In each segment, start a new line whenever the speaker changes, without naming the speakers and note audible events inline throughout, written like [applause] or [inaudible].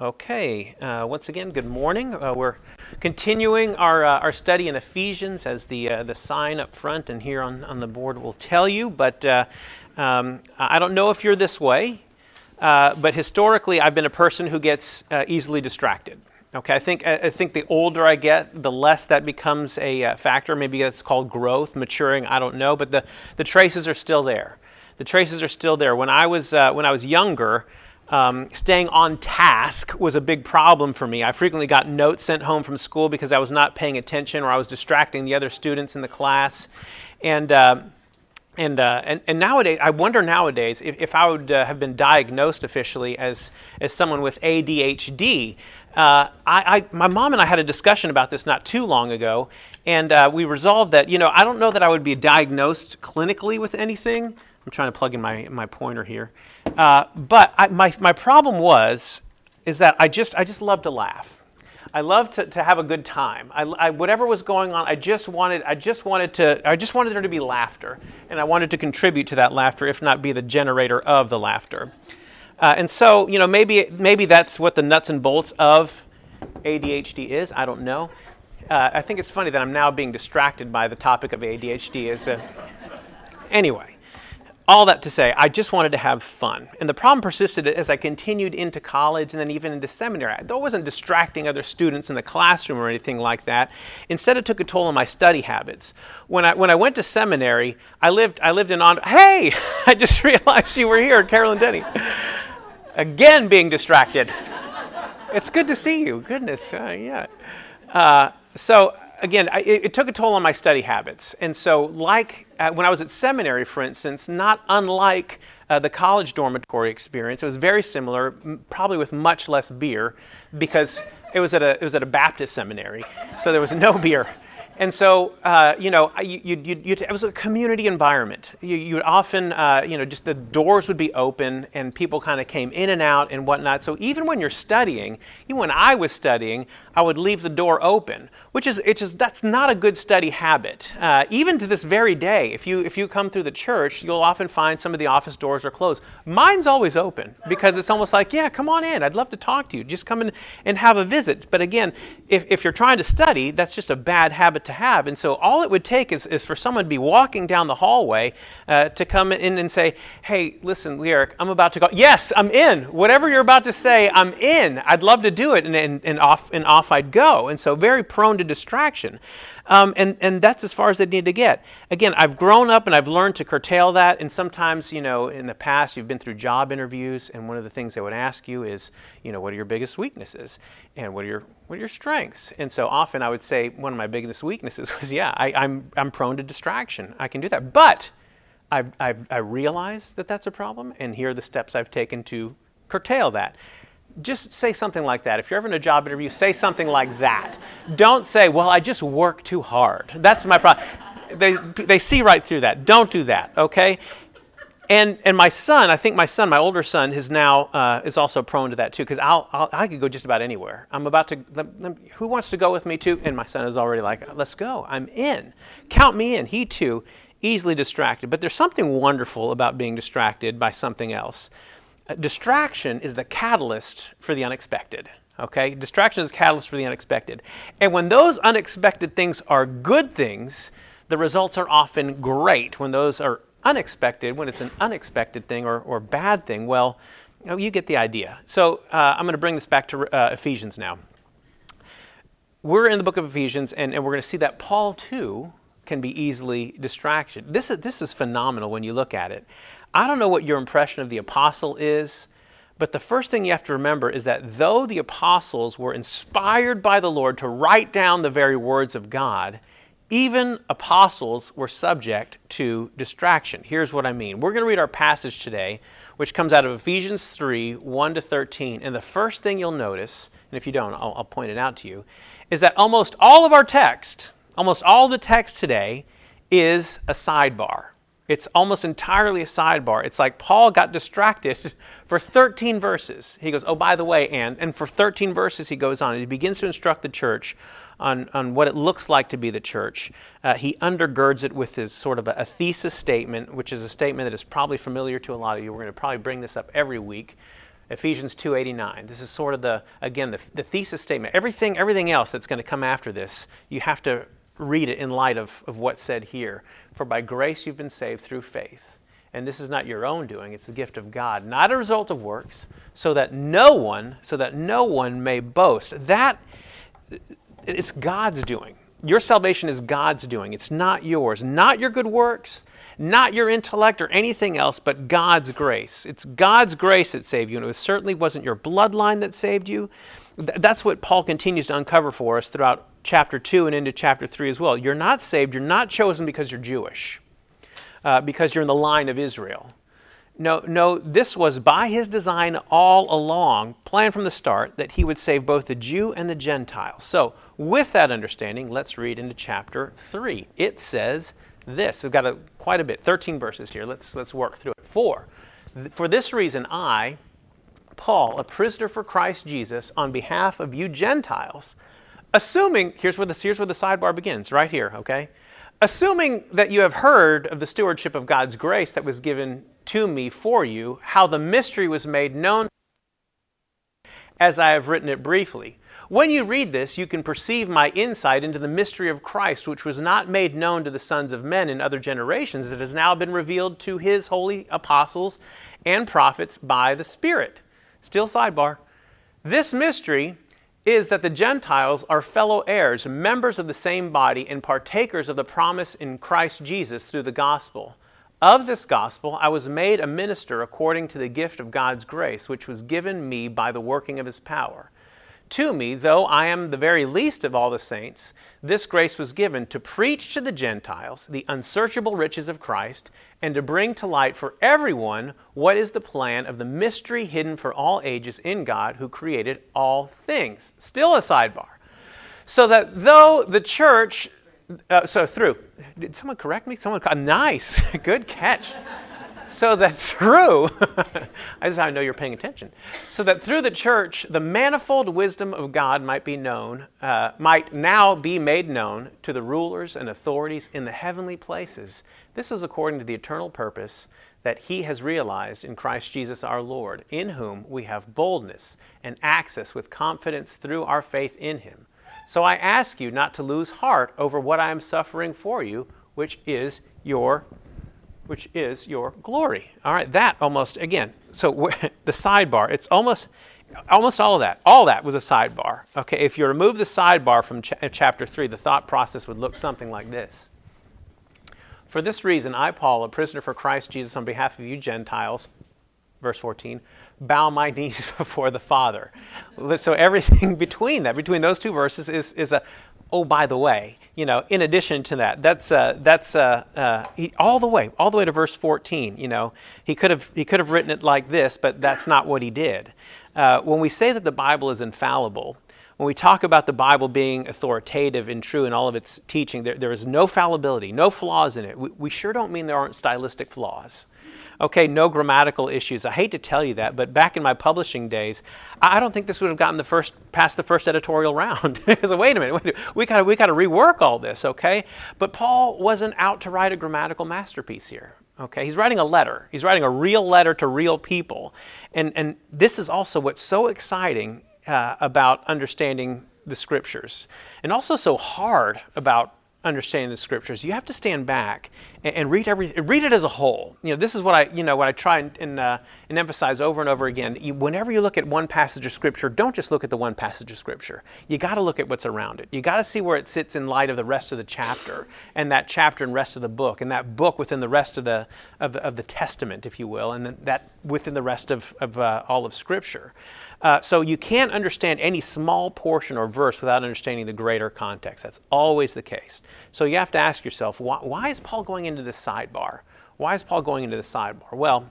Okay, uh, once again, good morning. Uh, we're continuing our, uh, our study in Ephesians as the, uh, the sign up front and here on, on the board will tell you. But uh, um, I don't know if you're this way, uh, but historically, I've been a person who gets easily distracted. Okay, I think, I think the older I get, the less that becomes a factor. Maybe that's called growth, maturing, I don't know, but the, the traces are still there. The traces are still there. When I was, when I was younger, um, staying on task was a big problem for me. I frequently got notes sent home from school because I was not paying attention or I was distracting the other students in the class. And, uh, and, uh, and, and, nowadays, I wonder nowadays if, if I would uh, have been diagnosed officially as, as someone with ADHD. Uh, I, I, my mom and I had a discussion about this not too long ago, and uh, we resolved that, you know, I don't know that I would be diagnosed clinically with anything, I'm trying to plug in my, my pointer here. Uh, but I, my, my problem was, is that I just, I just love to laugh. I love to, to have a good time. I, I, whatever was going on, I just wanted, I just wanted to, I just wanted there to be laughter, and I wanted to contribute to that laughter, if not be the generator of the laughter. Uh, and so, you know, maybe, maybe that's what the nuts and bolts of ADHD is. I don't know. Uh, I think it's funny that I'm now being distracted by the topic of ADHD. Is anyway all that to say, I just wanted to have fun. And the problem persisted as I continued into college and then even into seminary. I though it wasn't distracting other students in the classroom or anything like that. Instead, it took a toll on my study habits. When I, when I went to seminary, I lived, I lived in on. Hey, [laughs] I just realized you were here, Carolyn Denny. Again, being distracted. It's good to see you. Goodness, uh, yeah. Uh, so again, I, it, it, took a toll on my study habits. And so, like uh, when I was at seminary, for instance, not unlike uh, the college dormitory experience, it was very similar, m- probably with much less beer, because it was at a, it was at a Baptist seminary, so there was no [laughs] beer. And so, uh, you know, you, you, you, it was a community environment. You, would often, uh, you know, just the doors would be open and people kind of came in and out and whatnot. So even when you're studying, even when I was studying, I would leave the door open, which is, it's just, that's not a good study habit. Uh, even to this very day, if you, if you come through the church, you'll often find some of the office doors are closed. Mine's always open because it's almost like, yeah, come on in. I'd love to talk to you. Just come in and have a visit. But again, if, if you're trying to study, that's just a bad habit to have. And so all it would take is, is for someone to be walking down the hallway uh, to come in and say, hey, listen, LeeEric, I'm about to go. Yes, I'm in. Whatever you're about to say, I'm in. I'd love to do it. And, and, and, off, and off I'd go. And so very prone to distraction. Um, and, and that's as far as I need to get. Again, I've grown up and I've learned to curtail that. And sometimes, you know, in the past, you've been through job interviews, and one of the things they would ask you is, you know, what are your biggest weaknesses? And what are your, what are your strengths? And so often I would say one of my biggest weaknesses [laughs] was, yeah, I, I'm, I'm prone to distraction. I can do that. But I've, I've, I realize that that's a problem, and here are the steps I've taken to curtail that just say something like that. If you're ever in a job interview, say something like that. Don't say, well, I just work too hard. That's my problem. They, they see right through that. Don't do that, okay? And, and my son, I think my son, my older son, is now uh, is also prone to that too. Because I'll, I'll, i could go just about anywhere. I'm about to. Who wants to go with me too? And my son is already like, let's go. I'm in. Count me in. He too, easily distracted. But there's something wonderful about being distracted by something else distraction is the catalyst for the unexpected. Okay? Distraction is catalyst for the unexpected. And when those unexpected things are good things, the results are often great. When those are unexpected, when it's an unexpected thing or, or bad thing, well, you, know, you get the idea. So uh, I'm going to bring this back to uh, Ephesians now. We're in the book of Ephesians, and, and we're going to see that Paul, too, can be easily distracted. This is, this is phenomenal when you look at it. I don't know what your impression of the apostle is, but the first thing you have to remember is that though the apostles were inspired by the Lord to write down the very words of God, even apostles were subject to distraction. Here's what I mean. We're going to read our passage today, which comes out of Ephesians 3 1 to 13. And the first thing you'll notice, and if you don't, I'll, I'll point it out to you, is that almost all of our text, almost all the text today, is a sidebar. It's almost entirely a sidebar. It's like Paul got distracted [laughs] for 13 verses. He goes, Oh, by the way, and, and for 13 verses he goes on. He begins to instruct the church on, on what it looks like to be the church. Uh, he undergirds it with his sort of a, a, thesis statement, which is a statement that is probably familiar to a lot of you. We're going to probably bring this up every week. Ephesians 2:89. This is sort of the again the, the thesis statement. Everything everything else that's going to come after this, you have to read it in light of, of what's said here. For by grace you've been saved through faith. And this is not your own doing, it's the gift of God, not a result of works, so that no one, so that no one may boast. That it's God's doing. Your salvation is God's doing. It's not yours. Not your good works, not your intellect or anything else, but God's grace. It's God's grace that saved you, and it certainly wasn't your bloodline that saved you. That's what Paul continues to uncover for us throughout chapter 2 and into chapter 3 as well. You're not saved, you're not chosen because you're Jewish, uh, because you're in the line of Israel. No, no, this was by his design all along, planned from the start, that he would save both the Jew and the Gentile. So, with that understanding, let's read into chapter 3. It says this. We've got a, quite a bit, 13 verses here. Let's, let's work through it. For, for this reason, I, Paul, a prisoner for Christ Jesus, on behalf of you Gentiles, assuming, here's where the, here's where the sidebar begins, right here, okay? Assuming that you have heard of the stewardship of God's grace that was given to me for you, how the mystery was made known as I have written it briefly. When you read this, you can perceive my insight into the mystery of Christ, which was not made known to the sons of men in other generations, that has now been revealed to his holy apostles and prophets by the Spirit. Still, sidebar. This mystery is that the Gentiles are fellow heirs, members of the same body, and partakers of the promise in Christ Jesus through the gospel. Of this gospel I was made a minister according to the gift of God's grace, which was given me by the working of his power. To me, though I am the very least of all the saints, this grace was given to preach to the Gentiles the unsearchable riches of Christ and to bring to light for everyone what is the plan of the mystery hidden for all ages in God who created all things. Still a sidebar. So that though the church, uh, so through, did someone correct me? Someone, nice, [laughs] good catch so that through, [laughs] this is how I know you're paying attention, so that through the church, the manifold wisdom of God might be known, uh, might now be made known to the rulers and authorities in the heavenly places. This was according to the eternal purpose that He has realized in Christ Jesus our Lord, in whom we have boldness and access with confidence through our faith in Him. So I ask you not to lose heart over what I am suffering for you, which is your which is your glory. All right, that almost, again, so [laughs] the sidebar, it's almost, almost all of that, all that was a sidebar. Okay, if you remove the sidebar from ch- chapter 3, the thought process would look something like this. For this reason, I, Paul, a prisoner for Christ Jesus, on behalf of you Gentiles, verse 14, bow my [laughs] knees before the Father. So everything [laughs] between that, between those two verses, is, is a oh, by the way, you know, in addition to that, that's uh, that's uh, uh, he, all the way, all the way to verse 14. You know, he could have he could have written it like this, but that's not what he did. Uh, when we say that the Bible is infallible, when we talk about the Bible being authoritative and true in all of its teaching, there, there is no fallibility, no flaws in it. We, we sure don't mean there aren't stylistic flaws okay, no grammatical issues. I hate to tell you that, but back in my publishing days, I don't think this would have gotten the first past the first editorial [laughs] round. Because wait a minute, we got we got to rework all this, okay? But Paul wasn't out to write a grammatical masterpiece here. Okay, he's writing a letter. He's writing a real letter to real people, and and this is also what's so exciting uh, about understanding the scriptures, and also so hard about understanding the scriptures. You have to stand back and, and read every read it as a whole. You know, this is what I you know what I try and and, uh, and emphasize over and over again. You, whenever you look at one passage of scripture, don't just look at the one passage of scripture. You got to look at what's around it. You got to see where it sits in light of the rest of the chapter and that chapter and rest of the book and that book within the rest of the of, of the Testament, if you will, and then that within the rest of of uh, all of Scripture. Uh, so you can't understand any small portion or verse without understanding the greater context. That's always the case. So you have to ask yourself, why, why is Paul going into the sidebar? Why is Paul going into the sidebar? Well,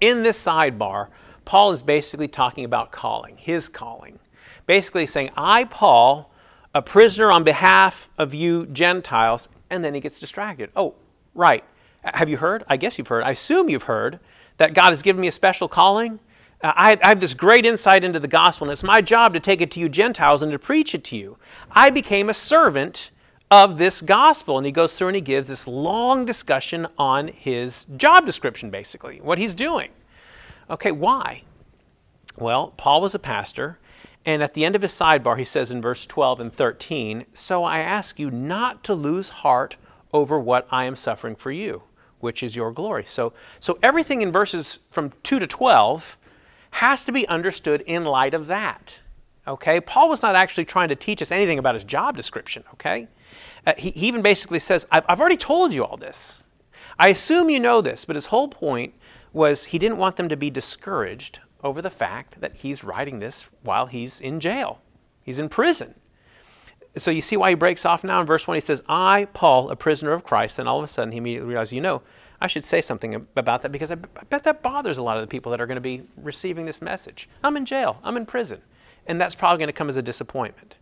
in this sidebar, Paul is basically talking about calling, his calling. Basically saying, I, Paul, a prisoner on behalf of you Gentiles, and then he gets distracted. Oh, right. Have you heard? I guess you've heard. I assume you've heard that God has given me a special calling. Uh, I, I have this great insight into the gospel, and it's my job to take it to you Gentiles and to preach it to you. I became a servant of this gospel. And he goes through and he gives this long discussion on his job description, basically, what he's doing. Okay, why? Well, Paul was a pastor, and at the end of his sidebar, he says in verse 12 and 13, So I ask you not to lose heart over what I am suffering for you, which is your glory. So, so everything in verses from 2 to 12 has to be understood in light of that. Okay? Paul was not actually trying to teach us anything about his job description, okay? Uh, he, he, even basically says, I've, I've already told you all this. I assume you know this, but his whole point was he didn't want them to be discouraged over the fact that he's writing this while he's in jail. He's in prison. So you see why he breaks off now in verse 1. He says, I, Paul, a prisoner of Christ. And all of a sudden he immediately realizes, you know, I should say something about that because I, bet that bothers a lot of the people that are going to be receiving this message. I'm in jail, I'm in prison. And that's probably going to come as a disappointment.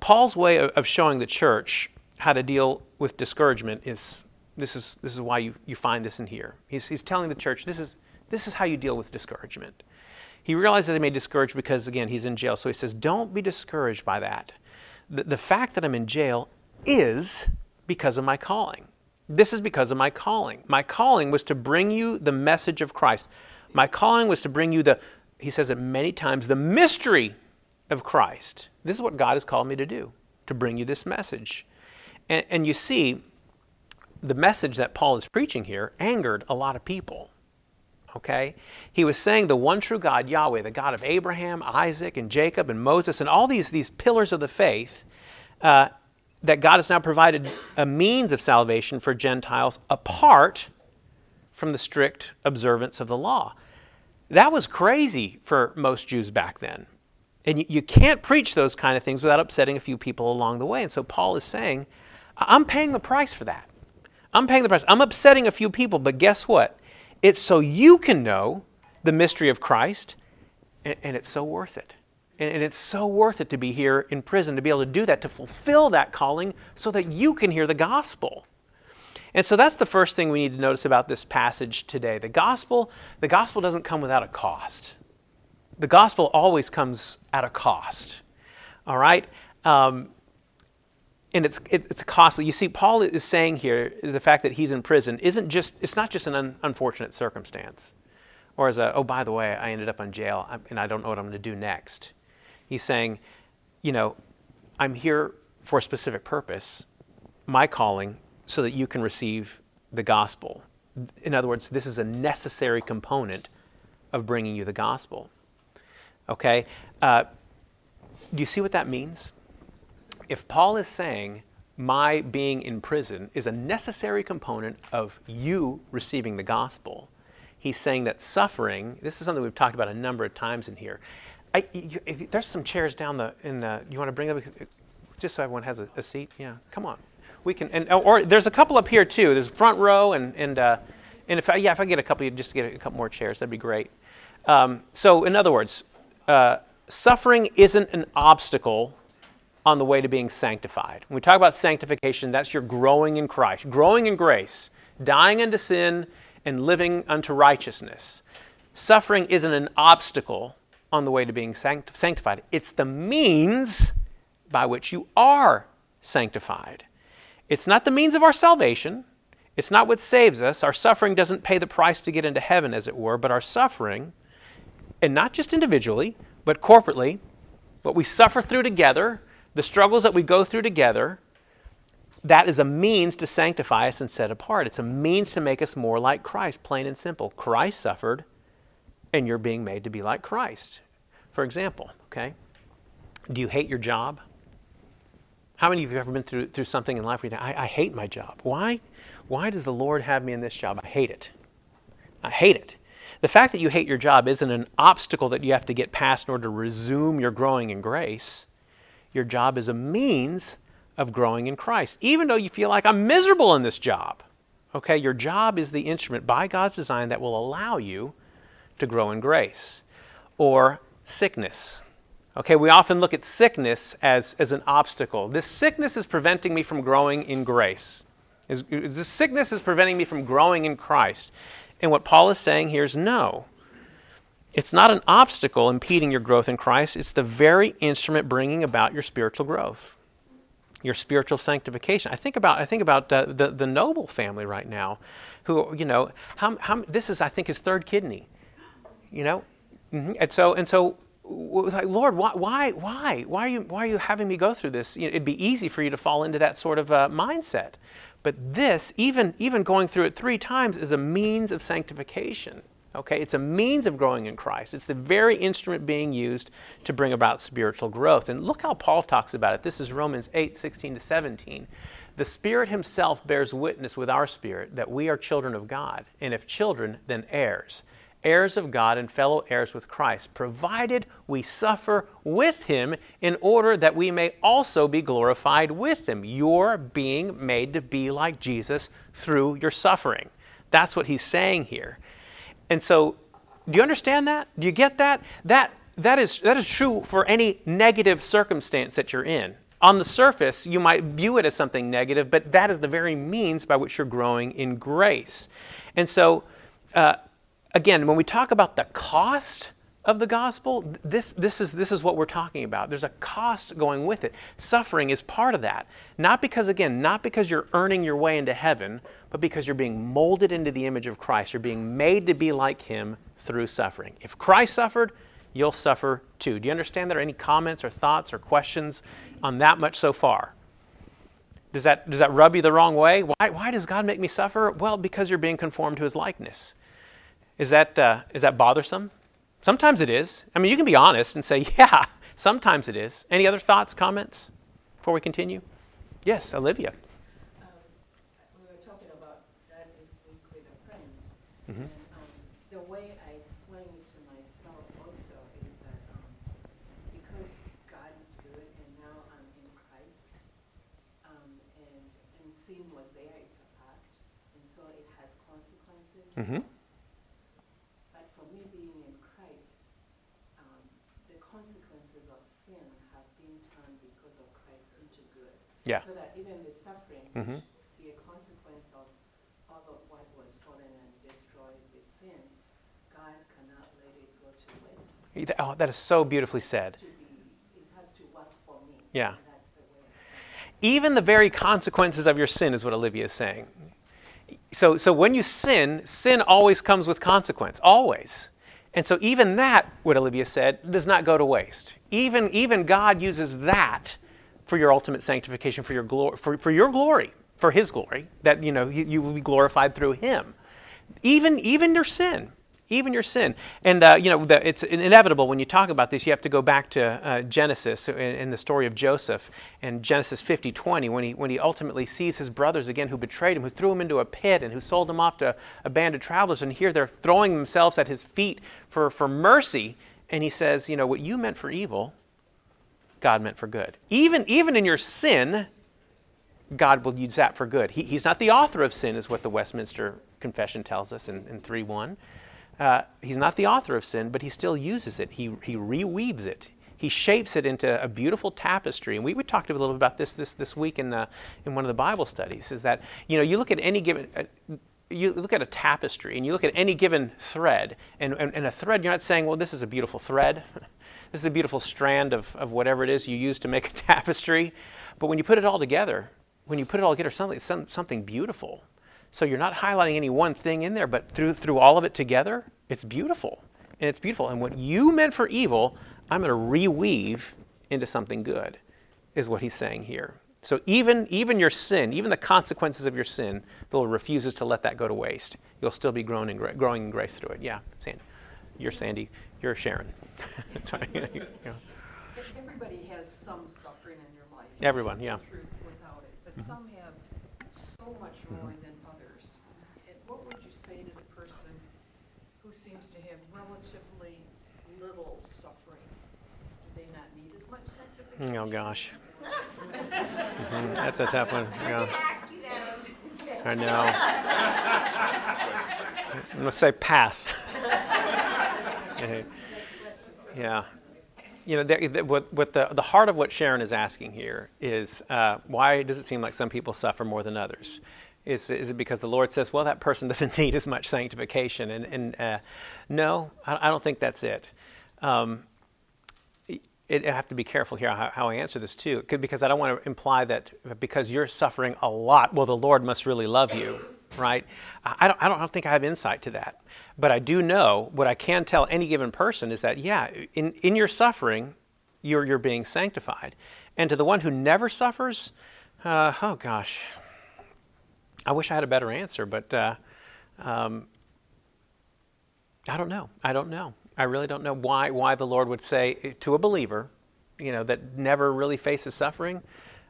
Paul's way of showing the church how to deal with discouragement is this is, this is why you, you find this in here. He's, he's telling the church this is, this is how you deal with discouragement. He realizes they may discourage because, again, he's in jail. So he says, Don't be discouraged by that. The, the fact that I'm in jail is because of my calling. This is because of my calling. My calling was to bring you the message of Christ. My calling was to bring you the, he says it many times, the mystery of Christ. This is what God has called me to do, to bring you this message. And, and you see, the message that Paul is preaching here angered a lot of people. Okay? He was saying the one true God, Yahweh, the God of Abraham, Isaac, and Jacob, and Moses, and all these, these pillars of the faith, uh, that God has now provided a means of salvation for Gentiles apart from the strict observance of the law. That was crazy for most Jews back then. And you, you can't preach those kind of things without upsetting a few people along the way. And so Paul is saying, I'm paying the price for that. I'm paying the price. I'm upsetting a few people, but guess what? It's so you can know the mystery of Christ, and, and it's so worth it. And, and it's so worth it to be here in prison, to be able to do that, to fulfill that calling so that you can hear the gospel. And so that's the first thing we need to notice about this passage today. The gospel, the gospel doesn't come without a cost. The gospel always comes at a cost. All right? Um, and it's it's costly. You see, Paul is saying here the fact that he's in prison isn't just it's not just an un, unfortunate circumstance, or as a oh by the way I ended up in jail and I don't know what I'm going to do next. He's saying, you know, I'm here for a specific purpose, my calling, so that you can receive the gospel. In other words, this is a necessary component of bringing you the gospel. Okay, uh, do you see what that means? if Paul is saying my being in prison is a necessary component of you receiving the gospel, he's saying that suffering, this is something we've talked about a number of times in here. I, you, if, there's some chairs down the, in the, you want to bring up, just so everyone has a, a, seat? Yeah, come on. We can, and, or there's a couple up here too. There's front row and, and, uh, and if I, yeah, if I get a couple, just to get a couple more chairs, that'd be great. Um, so in other words, uh, suffering isn't an obstacle on the way to being sanctified. When we talk about sanctification, that's your growing in Christ, growing in grace, dying unto sin, and living unto righteousness. Suffering isn't an obstacle on the way to being sanctified, it's the means by which you are sanctified. It's not the means of our salvation. It's not what saves us. Our suffering doesn't pay the price to get into heaven, as it were, but our suffering, and not just individually, but corporately, what we suffer through together the struggles that we go through together, that is a means to sanctify us and set apart. It's a means to make us more like Christ, plain and simple. Christ suffered, and you're being made to be like Christ. For example, okay, do you hate your job? How many of you have ever been through, through something in life where you think, I, I hate my job? Why? Why does the Lord have me in this job? I hate it. I hate it. The fact that you hate your job isn't an obstacle that you have to get past in order to resume your growing in grace. Your job is a means of growing in Christ, even though you feel like I'm miserable in this job. Okay, your job is the instrument by God's design that will allow you to grow in grace. Or sickness. Okay, we often look at sickness as, as an obstacle. This sickness is preventing me from growing in grace. Is, is this sickness is preventing me from growing in Christ. And what Paul is saying here is no. It's not an obstacle impeding your growth in Christ, it's the very instrument bringing about your spiritual growth, your spiritual sanctification. I think about, I think about uh, the, the Noble family right now, who, you know, how, how, this is, I think, his third kidney. You know, Mm-hmm. And so, and so, like, Lord, why, why, why, why are you, why are you having me go through this? You know, it'd be easy for you to fall into that sort of uh, mindset. But this, even, even going through it three times, is a means of sanctification. Okay, it's a means of growing in Christ. It's the very instrument being used to bring about spiritual growth. And look how Paul talks about it. This is Romans 8, 16 to 17. The Spirit Himself bears witness with our spirit that we are children of God, and if children, then heirs, heirs of God and fellow heirs with Christ, provided we suffer with Him in order that we may also be glorified with Him. You're being made to be like Jesus through your suffering. That's what He's saying here. And so, do you understand that? Do you get that? That that is that is true for any negative circumstance that you're in. On the surface, you might view it as something negative, but that is the very means by which you're growing in grace. And so, uh, again, when we talk about the cost of the gospel, this, this, is, this is what we're talking about. There's a cost going with it. Suffering is part of that. Not because, again, not because you're earning your way into heaven, but because you're being molded into the image of Christ. You're being made to be like Him through suffering. If Christ suffered, you'll suffer too. Do you understand there? Are any comments or thoughts or questions on that much so far? Does that, does that rub you the wrong way? Why, why does God make me suffer? Well, because you're being conformed to his likeness. Is that, uh, is that bothersome? Sometimes it is. I mean, you can be honest and say, [laughs] yeah, sometimes it is. Any other thoughts, comments before we continue? Yes, Olivia. Um,
we were talking about that is with a friend. Mm-hmm. And, um, the way I explain it to myself also is that um, because God is good and now I'm in Christ and, and sin was there, it's a fact, and so it has consequences. Mm-hmm. But for me being in Christ, um, the consequences of sin have been turned because of Christ into good.
Yeah.
So that even the suffering, mm-hmm. be a consequence of, of what was fallen and destroyed with sin, God cannot let it go to waste.
Oh, that is so beautifully said.
Be, it has to work for me.
Yeah. Even the very consequences of your sin is what Olivia is saying so, so when you sin, sin always comes with consequence, always. And so even that, what Olivia said, does not go to waste. Even, even God uses that for your ultimate sanctification, for your, glory, for, for your glory, for his glory, that you know you, you will be glorified through him. Even, even your sin, even your sin. And, uh, you know, the, it's inevitable when you talk about this, you have to go back to uh, Genesis in, in, the story of Joseph and Genesis 50 20, when he, when he ultimately sees his brothers again who betrayed him, who threw him into a pit, and who sold him off to a band of travelers. And here they're throwing themselves at his feet for, for mercy. And he says, You know, what you meant for evil, God meant for good. Even, even in your sin, God will use that for good. He, he's not the author of sin, is what the Westminster Confession tells us in, in 3 1. Uh, he's not the author of sin, but he still uses it. He, he reweaves it. He shapes it into a beautiful tapestry. And we, we talked a little bit about this this, this week in, uh, in one of the Bible studies, is that, you know, you look at any given, uh, you look at a tapestry and you look at any given thread, and, and, and, a thread, you're not saying, well, this is a beautiful thread. [laughs] this is a beautiful strand of, of whatever it is you use to make a [laughs] tapestry. But when you put it all together, when you put it all together, something, something beautiful. So you're not highlighting any one thing in there, but through, through all of it together, it's beautiful. And it's beautiful. And what you meant for evil, I'm going to reweave into something good, is what he's saying here. So even, even your sin, even the consequences of your sin, the Lord refuses to let that go to waste. You'll still be growing in, gra- growing in grace through it. Yeah, Sandy. You're Sandy. You're Sharon. [laughs]
Sorry. [laughs] Everybody has some suffering in your life.
Everyone, yeah.
Without it, but mm-hmm. some have so much more mm-hmm. than who seems to have relatively little suffering, do they not need as much sanctification?
Oh, gosh. mm-hmm. That's a tough one. Yeah. I know. I'm going to say pass. [laughs] yeah. You know, the, the, what, what the, the heart of what Sharon is asking here is uh, why does it seem like some people suffer more than others? Is, is it because the Lord says, well, that person [laughs] doesn't need as much sanctification? And, and uh, no, I, I, don't think that's it. Um, it, I have to be careful here how, how I answer this too, because I don't want to imply that because you're suffering a lot, well, the Lord must really love you. right? I don't, I don't think I have insight to that. But I do know what I can tell any given person is that, yeah, in, in your suffering, you're, you're being sanctified. And to the one who never suffers, uh, oh gosh, I wish I had a better answer, but uh, um, I don't know. I don't know. I really don't know why, why the Lord would say to a believer, you know, that never really faces suffering.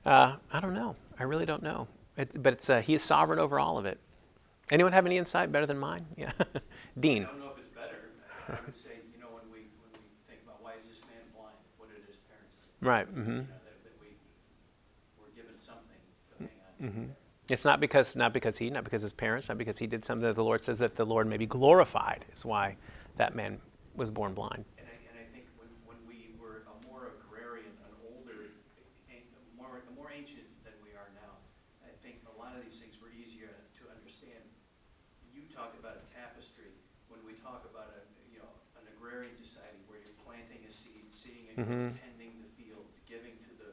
Uh, I don't know. I really don't know. It's, but it's, uh, He is sovereign over all of it. Anyone have any insight better than mine? Yeah. [laughs] Dean.
I don't know if it's better. I would say, you know, when we, when we think about why is this man blind, what did his parents say?
Right.
You
hmm
know, that, that we, we're given something to hang on to.
hmm It's not because not because he, not because his parents, not because he did something that the Lord says that the Lord may be glorified is why that man was born blind.
And I, and I think when, when we were a more agrarian, an older, more, more ancient than we are now, I think a lot of these things were easier to understand. You talk about a tapestry, when we talk about a, you know, an agrarian society where you're planting a seed, seeing it, mm-hmm. grow,
Mhm.
tending the field, giving to the,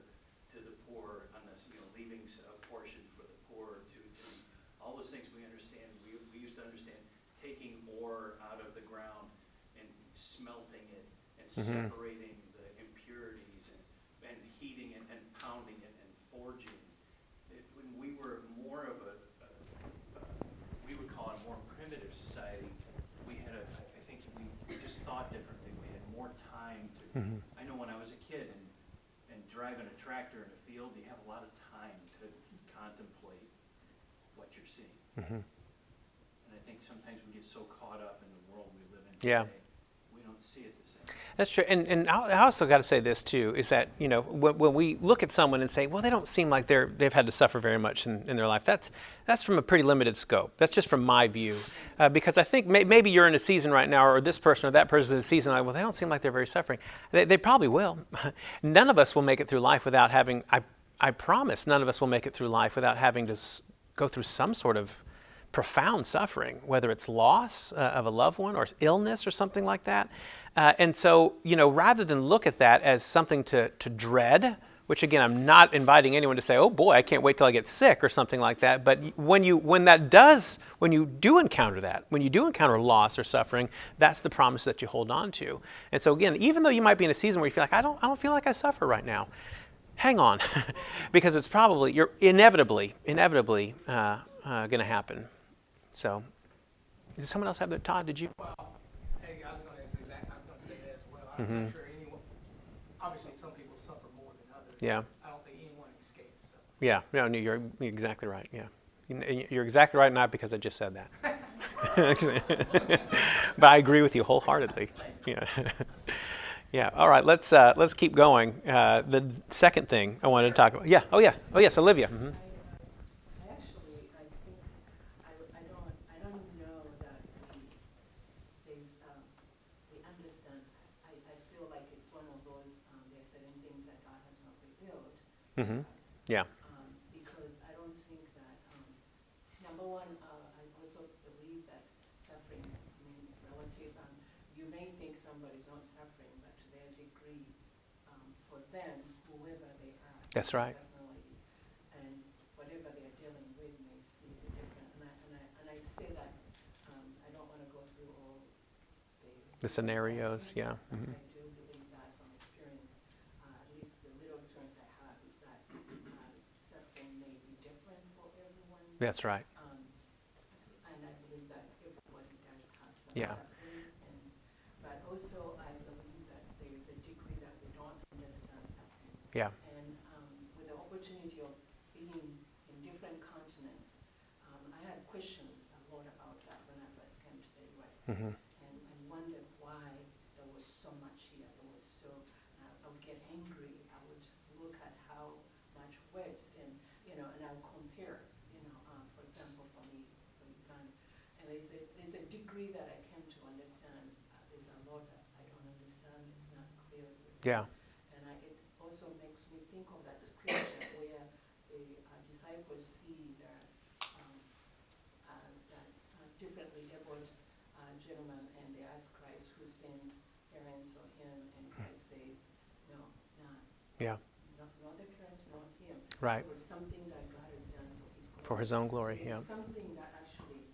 to the poor, on this, you know, leaving s- a portion for the poor, to, to, all those things we understand, we, we used to understand taking ore out of the ground and smelting and
Mhm.
separating the impurities and, and heating it and pounding it and forging. It, when we were more of a, a, a, we would call it a more primitive society, we had a, I think we, we just thought differently. We had more time to,
Mhm.
I know when I was a kid and, and driving a tractor in a field, you have a lot of time to contemplate what you're seeing.
Mhm.
And I think sometimes we get so caught up in the world we live in
Yeah.
today, we don't see it the same.
That's true. And, and I also got to say this too is that, you know, when, when we look at someone and say, well, they don't seem like they're, they've had to suffer very much in, in their life, that's, that's from a pretty limited scope. That's just from my view. Uh, because I think may, maybe you're in a season right now, or this person or that person is in a season like, well, they don't seem like they're very suffering. They, they probably will. [laughs] none of us will make it through life without having, I, I promise, none of us will make it through life without having to go through some sort of profound suffering, whether it's loss uh, of a loved one or illness or something like that. Uh, and so, you know, rather than look at that as something to, to dread, which again, I'm not inviting anyone to say, oh boy, I can't wait till I get sick or something like that. But when, you, when that does, when you do encounter that, when you do encounter loss or suffering, that's the promise that you hold on to. And so again, even though you might be in a season where you feel like, I don't, I don't feel like I suffer right now, hang on, [laughs] because it's probably, you're inevitably, inevitably uh, uh, going to happen. So, does someone else have their Todd? Did you?
Well, hey, I was gonna ask exact, I was gonna say that as well. I'm
Mhm.
not sure anyone, obviously, some people suffer more than others.
Yeah.
I don't think anyone escapes, so.
Yeah. No, no, you're exactly right. Yeah, You- you're exactly right. Not because I just said that, [laughs] but I agree with you wholeheartedly. Yeah. [laughs] Yeah. All right. Let's uh, let's keep going. Uh, the second thing I wanted to talk about. Yeah. Oh yeah. Oh yes. Olivia. hmm
I, uh, I actually, I think, I, I don't, I don't know that we, there's, um, we understand, I, I feel like it's one of those, um, there are certain things that God has not to
Mhm. Yeah.
Um, because I don't think that, um, number one, uh, I also believe that suffering, relative. Um, you may think somebody's not suffering, but to their degree, um, for them, whoever they are.
That's right.
Personally, and whatever they're dealing with may see it different. And I, and I, and I say that, um, I don't wanna go through all the.
The scenarios. Yeah.
But
hmm
I do believe that from experience, uh, at least the little experience I have is that, uh, suffering may be different for everyone.
That's right.
Um, and I believe that everybody does have some
Yeah.
suffering, and, but also I believe that there is a degree that we don't understand suffering.
Yeah.
And, um, with the opportunity of being in different continents, um, I had questions a lot about that when I first came to the US.
hmm
And, and wondered why there was so much here, there was so, I I would get angry, I would look at how much waste, and, you know, and I would compare, you know, um, for example, for me, for Uganda. And there's a, there's a degree that I came to understand, uh, there's a lot that I don't understand, it's not clear. with me.
Yeah.
And I, it also makes me think of that scripture where the uh, disciples see that, um, uh, that uh, differently abled uh, gentleman, and they ask Christ who sinned, parents or him, and Christ says, no, not,
Yeah.
not, not the parents, not him.
Right.
It was something that God has done for his glory.
For His own glory.
So
Yeah.
Something that actually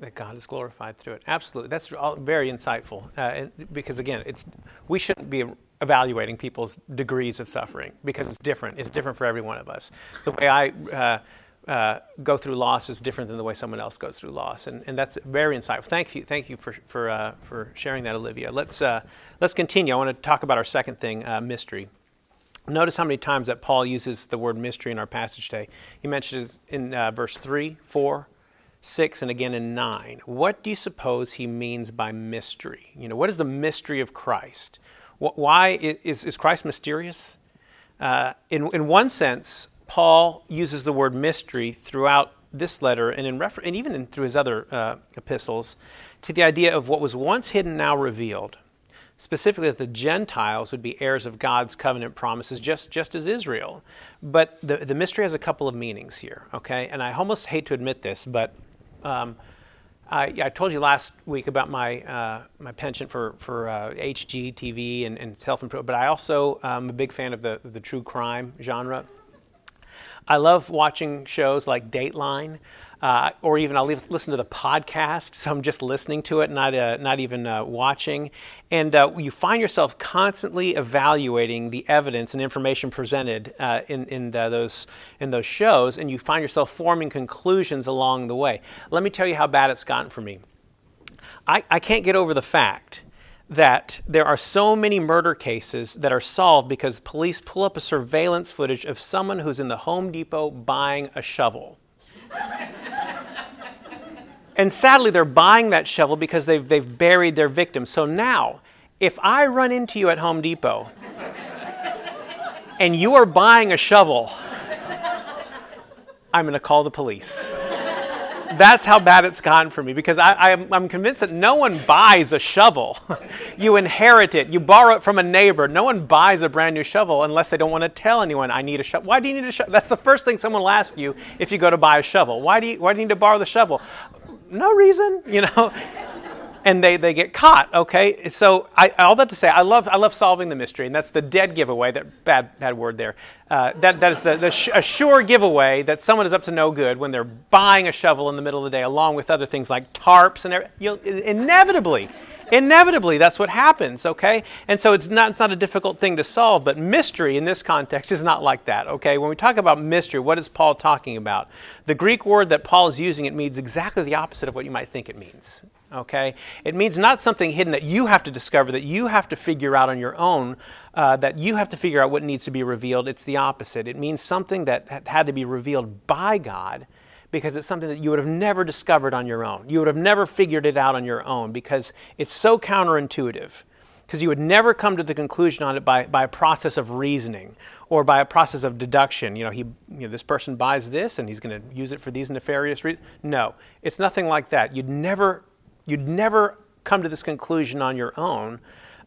that God is glorified through it. Absolutely, that's very insightful. Uh, and- because again, it's we shouldn't be evaluating people's degrees of suffering because it's different. It's different for every one of us. The way I uh, uh, go through loss is different than the way someone else goes through loss, and, and that's very insightful. Thank you, thank you for for uh, for sharing that, Olivia. Let's uh, let's continue. I want to talk about our second thing, uh, mystery. Notice how many times that Paul uses the word mystery in our passage today. He mentions in uh, verse 3, 4, 6, and again in 9. What do you suppose he means by mystery? You know, what is the mystery of Christ? Why is, is Christ mysterious? Uh, in, in one sense, Paul uses the word mystery throughout this letter and, in refer- and even in, through his other uh, epistles to the idea of what was once hidden, now revealed specifically that the Gentiles would be heirs of God's covenant promises, just, just as Israel. But the, the mystery has a couple of meanings here, okay? And I almost hate to admit this, but um, I, I told you last week about my, uh, my penchant for, for uh, HGTV and, and self improvement, but I also am a big fan of the, the true crime genre. I love watching shows like Dateline, uh, or even I'll leave, listen to the podcast, [laughs] so I'm just listening to it, not uh, not even uh, watching. And uh, you find yourself constantly evaluating the evidence and information presented uh, in in those in those shows, and you find yourself forming conclusions along the way. Let me tell you how bad it's gotten for me. I, I can't get over the fact that there are so many murder cases that are solved because police pull up a surveillance footage of someone who's in the Home Depot buying a shovel. And sadly, they're buying that shovel because they've, they've buried their victim. So now, if I run into you at Home Depot and you are buying a shovel, I'm going to call the police that's how bad it's gotten for me because I, am I'm convinced that no one buys a shovel. [laughs] you inherit it, you borrow it from a neighbor. No one buys a brand new shovel unless they don't want to tell anyone, I need a shovel. Why do you need a shovel? That's the first thing someone will ask you if you go to buy a shovel. Why do you, why do you need to borrow the shovel? No reason, you know and they, they get caught. Okay, so I, all that to say, I love I love solving the mystery, and that's the dead giveaway. That bad bad word there. Uh, that that is the, the sh- a sure giveaway that someone is up to no good when they're buying a shovel in the middle of the day, along with other things like tarps and every- you'll, inevitably. Inevitably, that's what happens, okay? And so it's not, it's not a difficult thing to solve, but mystery in this context is not like that, okay? When we talk about mystery, what is Paul talking about? The Greek word that Paul is using, it means exactly the opposite of what you might think it means okay? It means not something hidden that you have to discover, that you have to figure out on your own, uh, that you have to figure out what needs to be revealed. It's the opposite. It means something that had to be revealed by God because it's something that you would have never discovered on your own. You would have never figured it out on your own because it's so counterintuitive. Because you would never come to the conclusion on it by, by a process of reasoning or by a process of deduction. You know, he, you know, this person buys this and he's going to use it for these nefarious reasons. No, it's nothing like that. You'd never You'd never come to this conclusion on your own.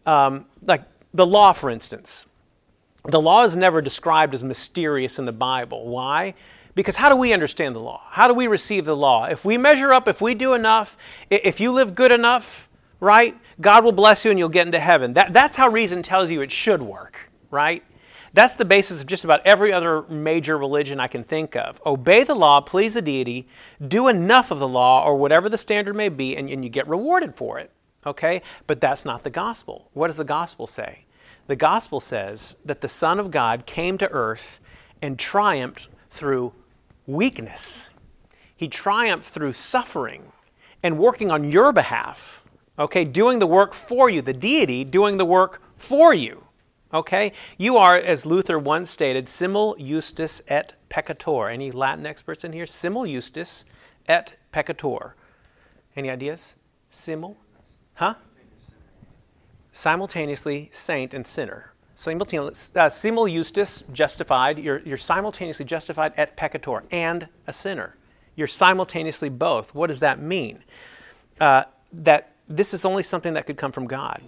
Um, like the law, for instance. The law is never described as mysterious in the Bible. Why? Because how do we understand the law? How do we receive the law? If we measure up, if we do enough, if you live good enough, right, God will bless you and you'll get into heaven. That, that's how reason tells you it should work, right? That's the basis of just about every other major religion I can think of. Obey the law, please the deity, do enough of the law or whatever the standard may be, and, and you get rewarded for it. Okay? But that's not the gospel. What does the gospel say? The gospel says that the Son of God came to earth and triumphed through weakness. He triumphed through suffering and working on your behalf. Okay, doing the work for you, the deity doing the work for you. Okay? You are, as Luther once stated, simul justus et peccator. Any Latin experts in here? Simul justus et peccator. Any ideas? Simul? Huh? Simultaneously saint and sinner. Simultaneously, uh, simul justus, justified. You're, you're simultaneously justified et peccator, and a sinner. You're simultaneously both. What does that mean? Uh, that this is only something that could come from God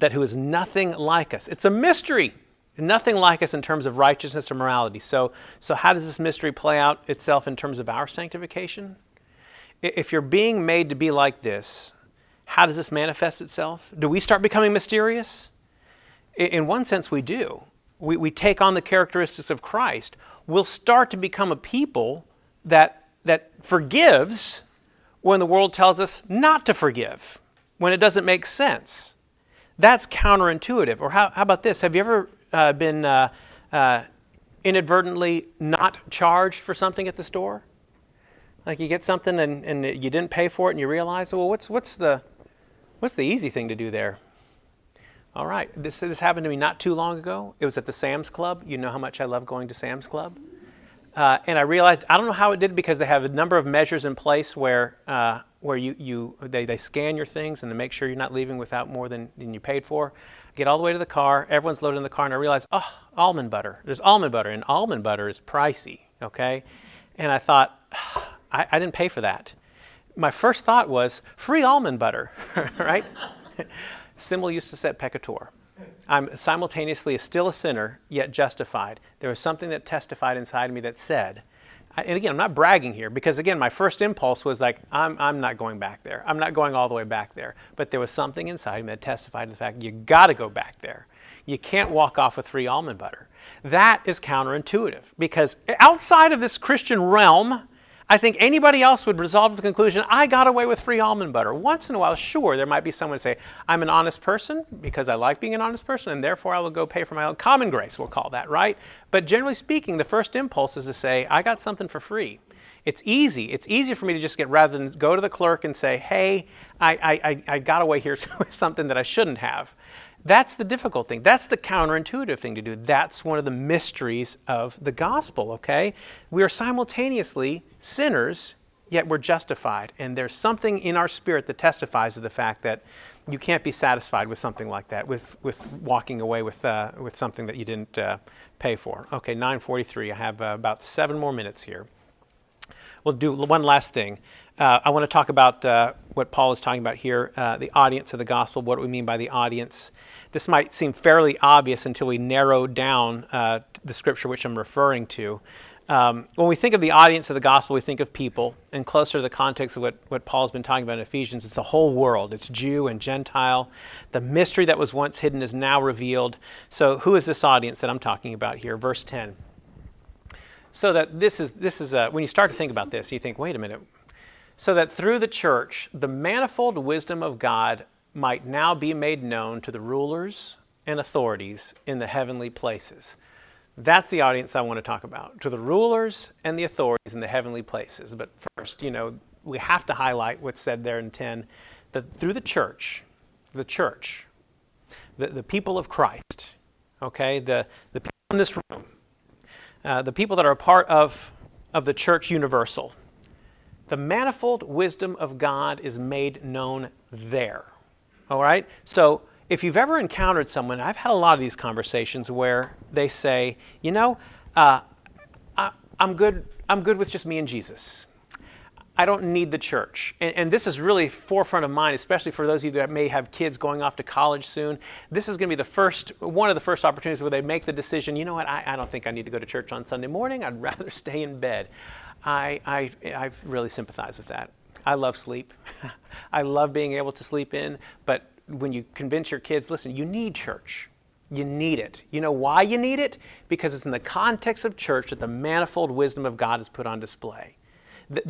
that who is nothing like us. It's a mystery. Nothing like us in terms of righteousness or morality. So, so how does this mystery play out itself in terms of our sanctification? If you're being made to be like this, how does this manifest itself? Do we start becoming mysterious? In one sense, we do. We, we take on the characteristics of Christ. We'll start to become a people that, that forgives when the world tells us not to forgive, when it doesn't make sense. That's counterintuitive. Or how, how about this? Have you ever uh, been uh, uh, inadvertently not charged for something at the store? Like you get something and, and you didn't pay for it and you realize, well, what's, what's, the, what's the easy thing to do there? All right, this, this happened to me not too long ago. It was at the Sam's Club. You know how much I love going to Sam's Club. Uh, and I realized, I don't know how it did because they have a number of measures in place where, uh, where you, you, they, they scan your things and they make sure you're not leaving without more than, than you paid for. Get all the way to the car, everyone's loaded in the car, and I realize, oh, almond butter. There's almond butter, and almond butter is pricey, okay? And I thought, [sighs] I, I didn't pay for that. My first thought was free almond butter, [laughs] right? [laughs] Simul iustus et peccator. I'm simultaneously still a sinner, yet justified. There was something that testified inside me that said, and again, I'm not bragging here because, again, my first impulse was like, I'm, I'm not going back there. I'm not going all the way back there. But there was something inside me that testified to the fact you got to go back there. You can't walk off with free almond butter. That is counterintuitive because outside of this Christian realm, I think anybody else would resolve to the conclusion, I got away with free almond butter. Once in a while, sure, there might be someone say, I'm an honest person because I like being an honest person, and therefore I will go pay for my own common grace, we'll call that, right? But generally speaking, the first impulse is to say, I got something for free. It's easy. It's easier for me to just get rather than go to the clerk and say, hey, I, I, I got away here [laughs] with something that I shouldn't have. That's the difficult thing. That's the counterintuitive thing to do. That's one of the mysteries of the gospel, okay? We are simultaneously sinners, yet we're justified. And there's something in our spirit that testifies to the fact that you can't be satisfied with something like that, with, with walking away with, uh, with something that you didn't uh, pay for. Okay, 943. I have uh, about seven more minutes here. We'll do one last thing. Uh, I want to talk about uh, what Paul is talking about here uh, the audience of the gospel, what do we mean by the audience. This might seem fairly obvious until we narrow down uh, the scripture which I'm referring to. Um, when we think of the audience of the gospel, we think of people, and closer to the context of what, what Paul's been talking about in Ephesians, it's the whole world. It's Jew and Gentile. The mystery that was once hidden is now revealed. So, who is this audience that I'm talking about here? Verse 10. So that this is this is a, when you start to think about this, you think, wait a minute. So that through the church, the manifold wisdom of God might now be made known to the rulers and authorities in the heavenly places. That's the audience I want to talk about, to the rulers and the authorities in the heavenly places. But first, you know, we have to highlight what's said there in 10 that through the church, the church, the, the people of Christ, okay, the, the people in this room, uh, the people that are a part of, of the church universal, the manifold wisdom of God is made known there. All right? So if you've ever encountered someone, I've had a lot of these conversations where they say, you know, uh, I, am good. I'm good with just me and Jesus. I don't need the church. And, and, this is really forefront of mind, especially for those of you that may have kids going off to college soon. This is going to be the first, one of the first opportunities where they make the decision, you know what, I, I don't think I need to go to church on Sunday morning. I'd [laughs] rather stay in bed. I, I, I really sympathize with that. I love sleep. [laughs] I love being able to sleep in, but when you convince your kids, listen, you need church. You need it. You know why you need it? Because it's in the context of church that the manifold wisdom of God is put on display.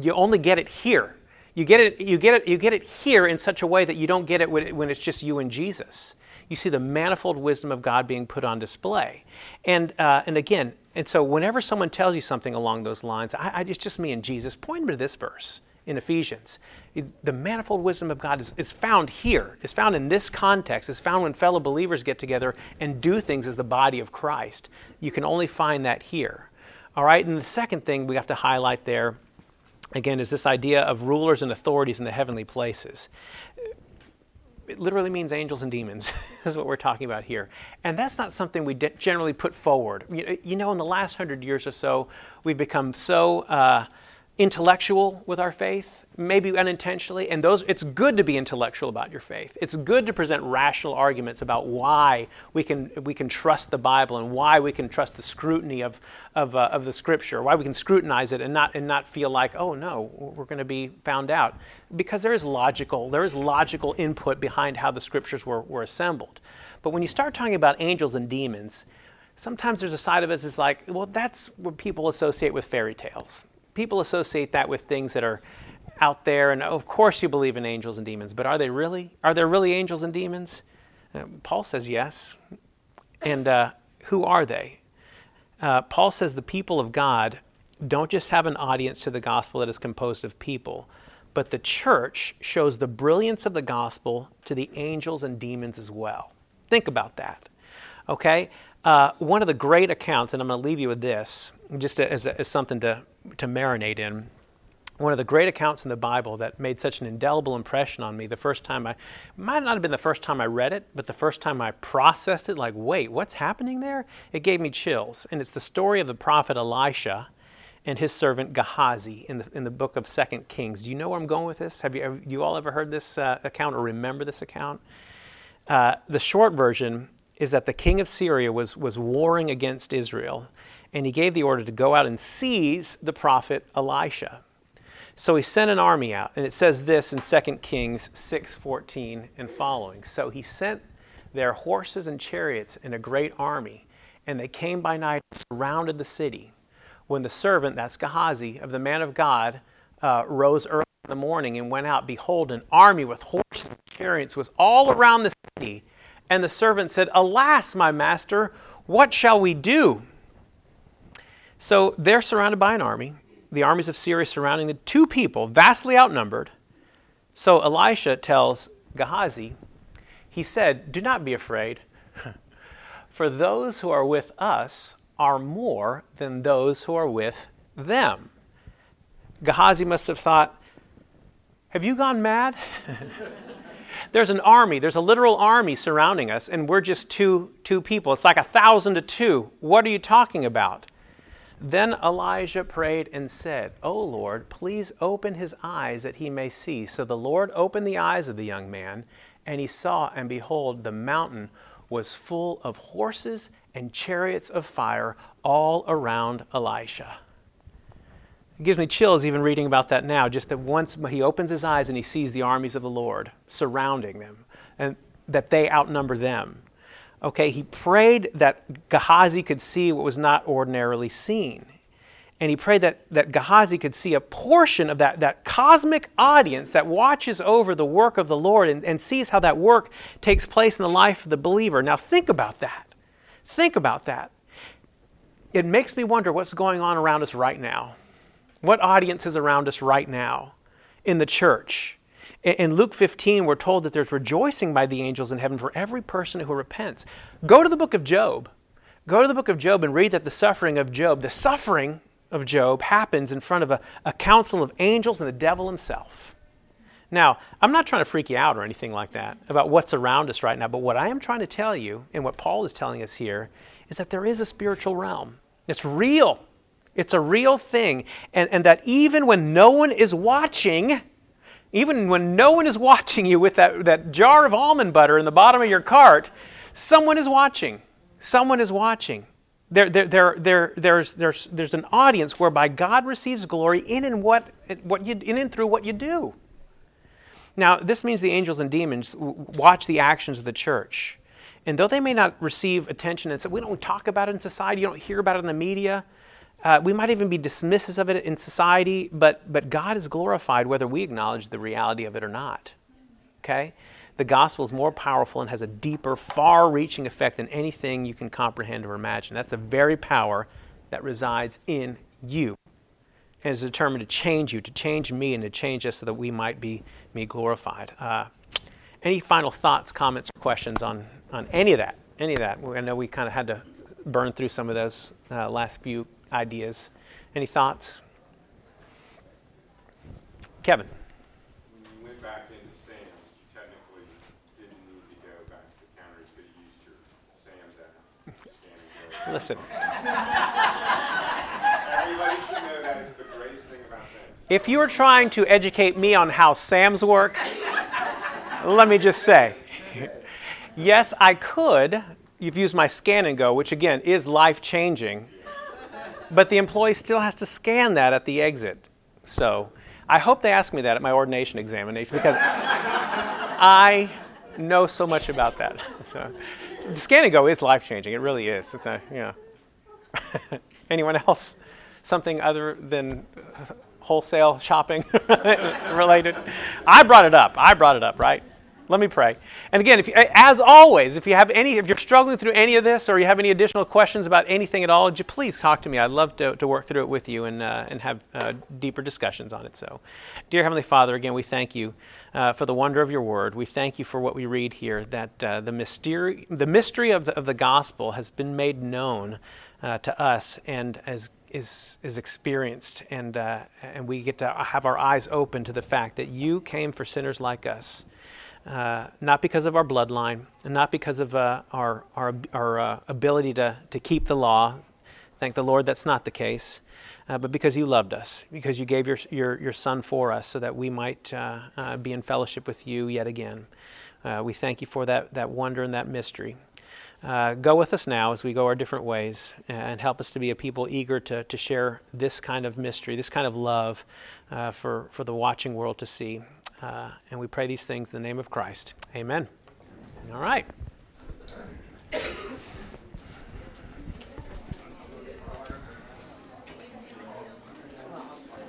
You only get it here. You get it, you get it, you get it here in such a way that you don't get it when it's just you and Jesus. You see the manifold wisdom of God being put on display. And, uh, and again, and so whenever someone tells you something along those lines, I, I, it's just me and Jesus, point them to this verse in Ephesians. The manifold wisdom of God is, is found here, is found in this context, is found when fellow believers get together and do things as the body of Christ. You can only find that here. All right, and the second thing we have to highlight there, again, is this idea of rulers and authorities in the heavenly places. It literally means angels and demons, [laughs] is what we're talking about here. And that's not something we generally put forward. You know, in the last hundred years or so, we've become so. Uh, intellectual with our faith, maybe unintentionally, and those it's good to be intellectual about your faith. It's good to present rational arguments about why we can we can trust the Bible and why we can trust the scrutiny of of, uh, of the Scripture, why we can scrutinize it and not and not feel like oh no we're going to be found out because there is logical there is logical input behind how the Scriptures were were assembled. But when you start talking about angels and demons, sometimes there's a side of us that's like well that's what people associate with fairy tales people associate that with things that are out there, and of course you believe in angels and demons, but are they really? Are there really angels and demons? Uh, Paul says yes. And uh, who are they? Uh, Paul says the people of God don't just have an audience to the gospel that is composed of people, but the church shows the brilliance of the gospel to the angels and demons as well. Think about that. Okay? Uh, one of the great accounts, and I'm going to leave you with this, just as, as something to, to marinate in one of the great accounts in the Bible that made such an indelible impression on me the first time I might not have been the first time I read it, but the first time I processed it, like, wait, what's happening there? It gave me chills. And it's the story of the prophet Elisha and his servant Gehazi in the, in the book of Second Kings. Do you know where I'm going with this? Have you, have you all ever heard this uh, account or remember this account? Uh, the short version is that the king of Syria was, was warring against Israel, and he gave the order to go out and seize the prophet Elisha. So he sent an army out, and it says this in 2 Kings 6:14 and following. So he sent their horses and chariots in a great army, and they came by night and surrounded the city. When the servant, that's Gehazi, of the man of God, uh, rose early in the morning and went out, behold, an army with horses and chariots was all around the city. And the servant said, Alas, my master, what shall we do? So they're surrounded by an army the armies of Syria surrounding the two people, vastly outnumbered. So Elisha tells Gehazi, he said, Do not be afraid, [laughs] for those who are with us are more than those who are with them. Gehazi must have thought, Have you gone mad? [laughs] there's an army, there's a literal army surrounding us, and we're just two, two people. It's like a thousand to two. What are you talking about? Then Elijah prayed and said, O Lord, please open his eyes that he may see. So the Lord opened the eyes of the young man, and he saw, and behold, the mountain was full of horses and chariots of fire all around Elisha. It gives me chills even reading about that now, just that once he opens his eyes and he sees the armies of the Lord surrounding them, and that they outnumber them. Okay, he prayed that Gehazi could see what was not ordinarily seen. And he prayed that, that Gehazi could see a portion of that, that cosmic audience that watches over the work of the Lord and, and sees how that work takes place in the life of the believer. Now, think about that. Think about that. It makes me wonder what's going on around us right now. What audience is around us right now in the church? In Luke 15, we're told that there's rejoicing by the angels in heaven for every person who repents. Go to the book of Job. Go to the book of Job and read that the suffering of Job, the suffering of Job, happens in front of a, a council of angels and the devil himself. Now, I'm not trying to freak you out or anything like that about what's around us right now, but what I am trying to tell you, and what Paul is telling us here, is that there is a spiritual realm. It's real. It's a real thing. And, and that even when no one is watching, even when no one is [laughs] watching you with that, that jar of almond butter in the bottom of your cart, someone is watching. Someone is watching. There, there, there, there, there's, there's, there's an audience whereby God receives glory in and, what, what you, in and through what you do. Now, this means the angels and demons watch the actions of the church. And though they may not receive attention, and so we don't talk about it in society, you don't hear about it in the media, uh, we might even be dismissive of it in society, but, but God is glorified whether we acknowledge the reality of it or not. Okay? The gospel is more powerful and has a deeper, far reaching effect than anything you can comprehend or imagine. That's the very power that resides in you and is determined to change you, to change me, and to change us so that we might be me glorified. Uh, any final thoughts, comments, or questions on, on any of that? Any of that? I know we kind of had to burn through some of those uh, last few ideas. Any thoughts? Kevin.
When you went back into SAMS, you technically didn't need to go back to the counter. You could have used your SAMS app. Scan and go.
Listen,
Everybody should know that it's the greatest thing about SAMS.
if you are trying to educate me on how SAMs work, let me just say yes, I could. You've used my scan and go, which again is life changing, but the employee still has to scan that at the exit. So I hope they ask me that at my ordination examination because I know so much about that. [laughs] So the scan and go is life changing. It really is. It's a, you know. [laughs] Anyone else? Something other than wholesale shopping [laughs] related. I brought it up. I brought it up, right? Let me pray. And again, if you, as always, if you have any, if you're struggling through any of this, or you have any additional questions about anything at all, you please talk to me. I'd love to, to work through it with you and uh, and have uh, deeper discussions on it. So, dear Heavenly Father, again, we thank you uh, for the wonder of your Word. We thank you for what we read here. That uh, the mystery, the mystery of the, of the gospel has been made known uh, to us, and as is, is experienced, and, uh, and we get to have our eyes open to the fact that you came for sinners like us, uh, not because of our bloodline, and not because of uh, our, our, our uh, ability to, to keep the law. Thank the Lord that's not the case, uh, but because you loved us, because you gave your, your, your Son for us so that we might uh, be in fellowship with you yet again. we thank you for that, that wonder and that mystery. Uh, go with us now as we go our different ways and help us to be a people eager to, to share this kind of mystery, this kind of love uh, for, for the watching world to see. Uh, and we pray these things in the name of Christ. Amen. All right.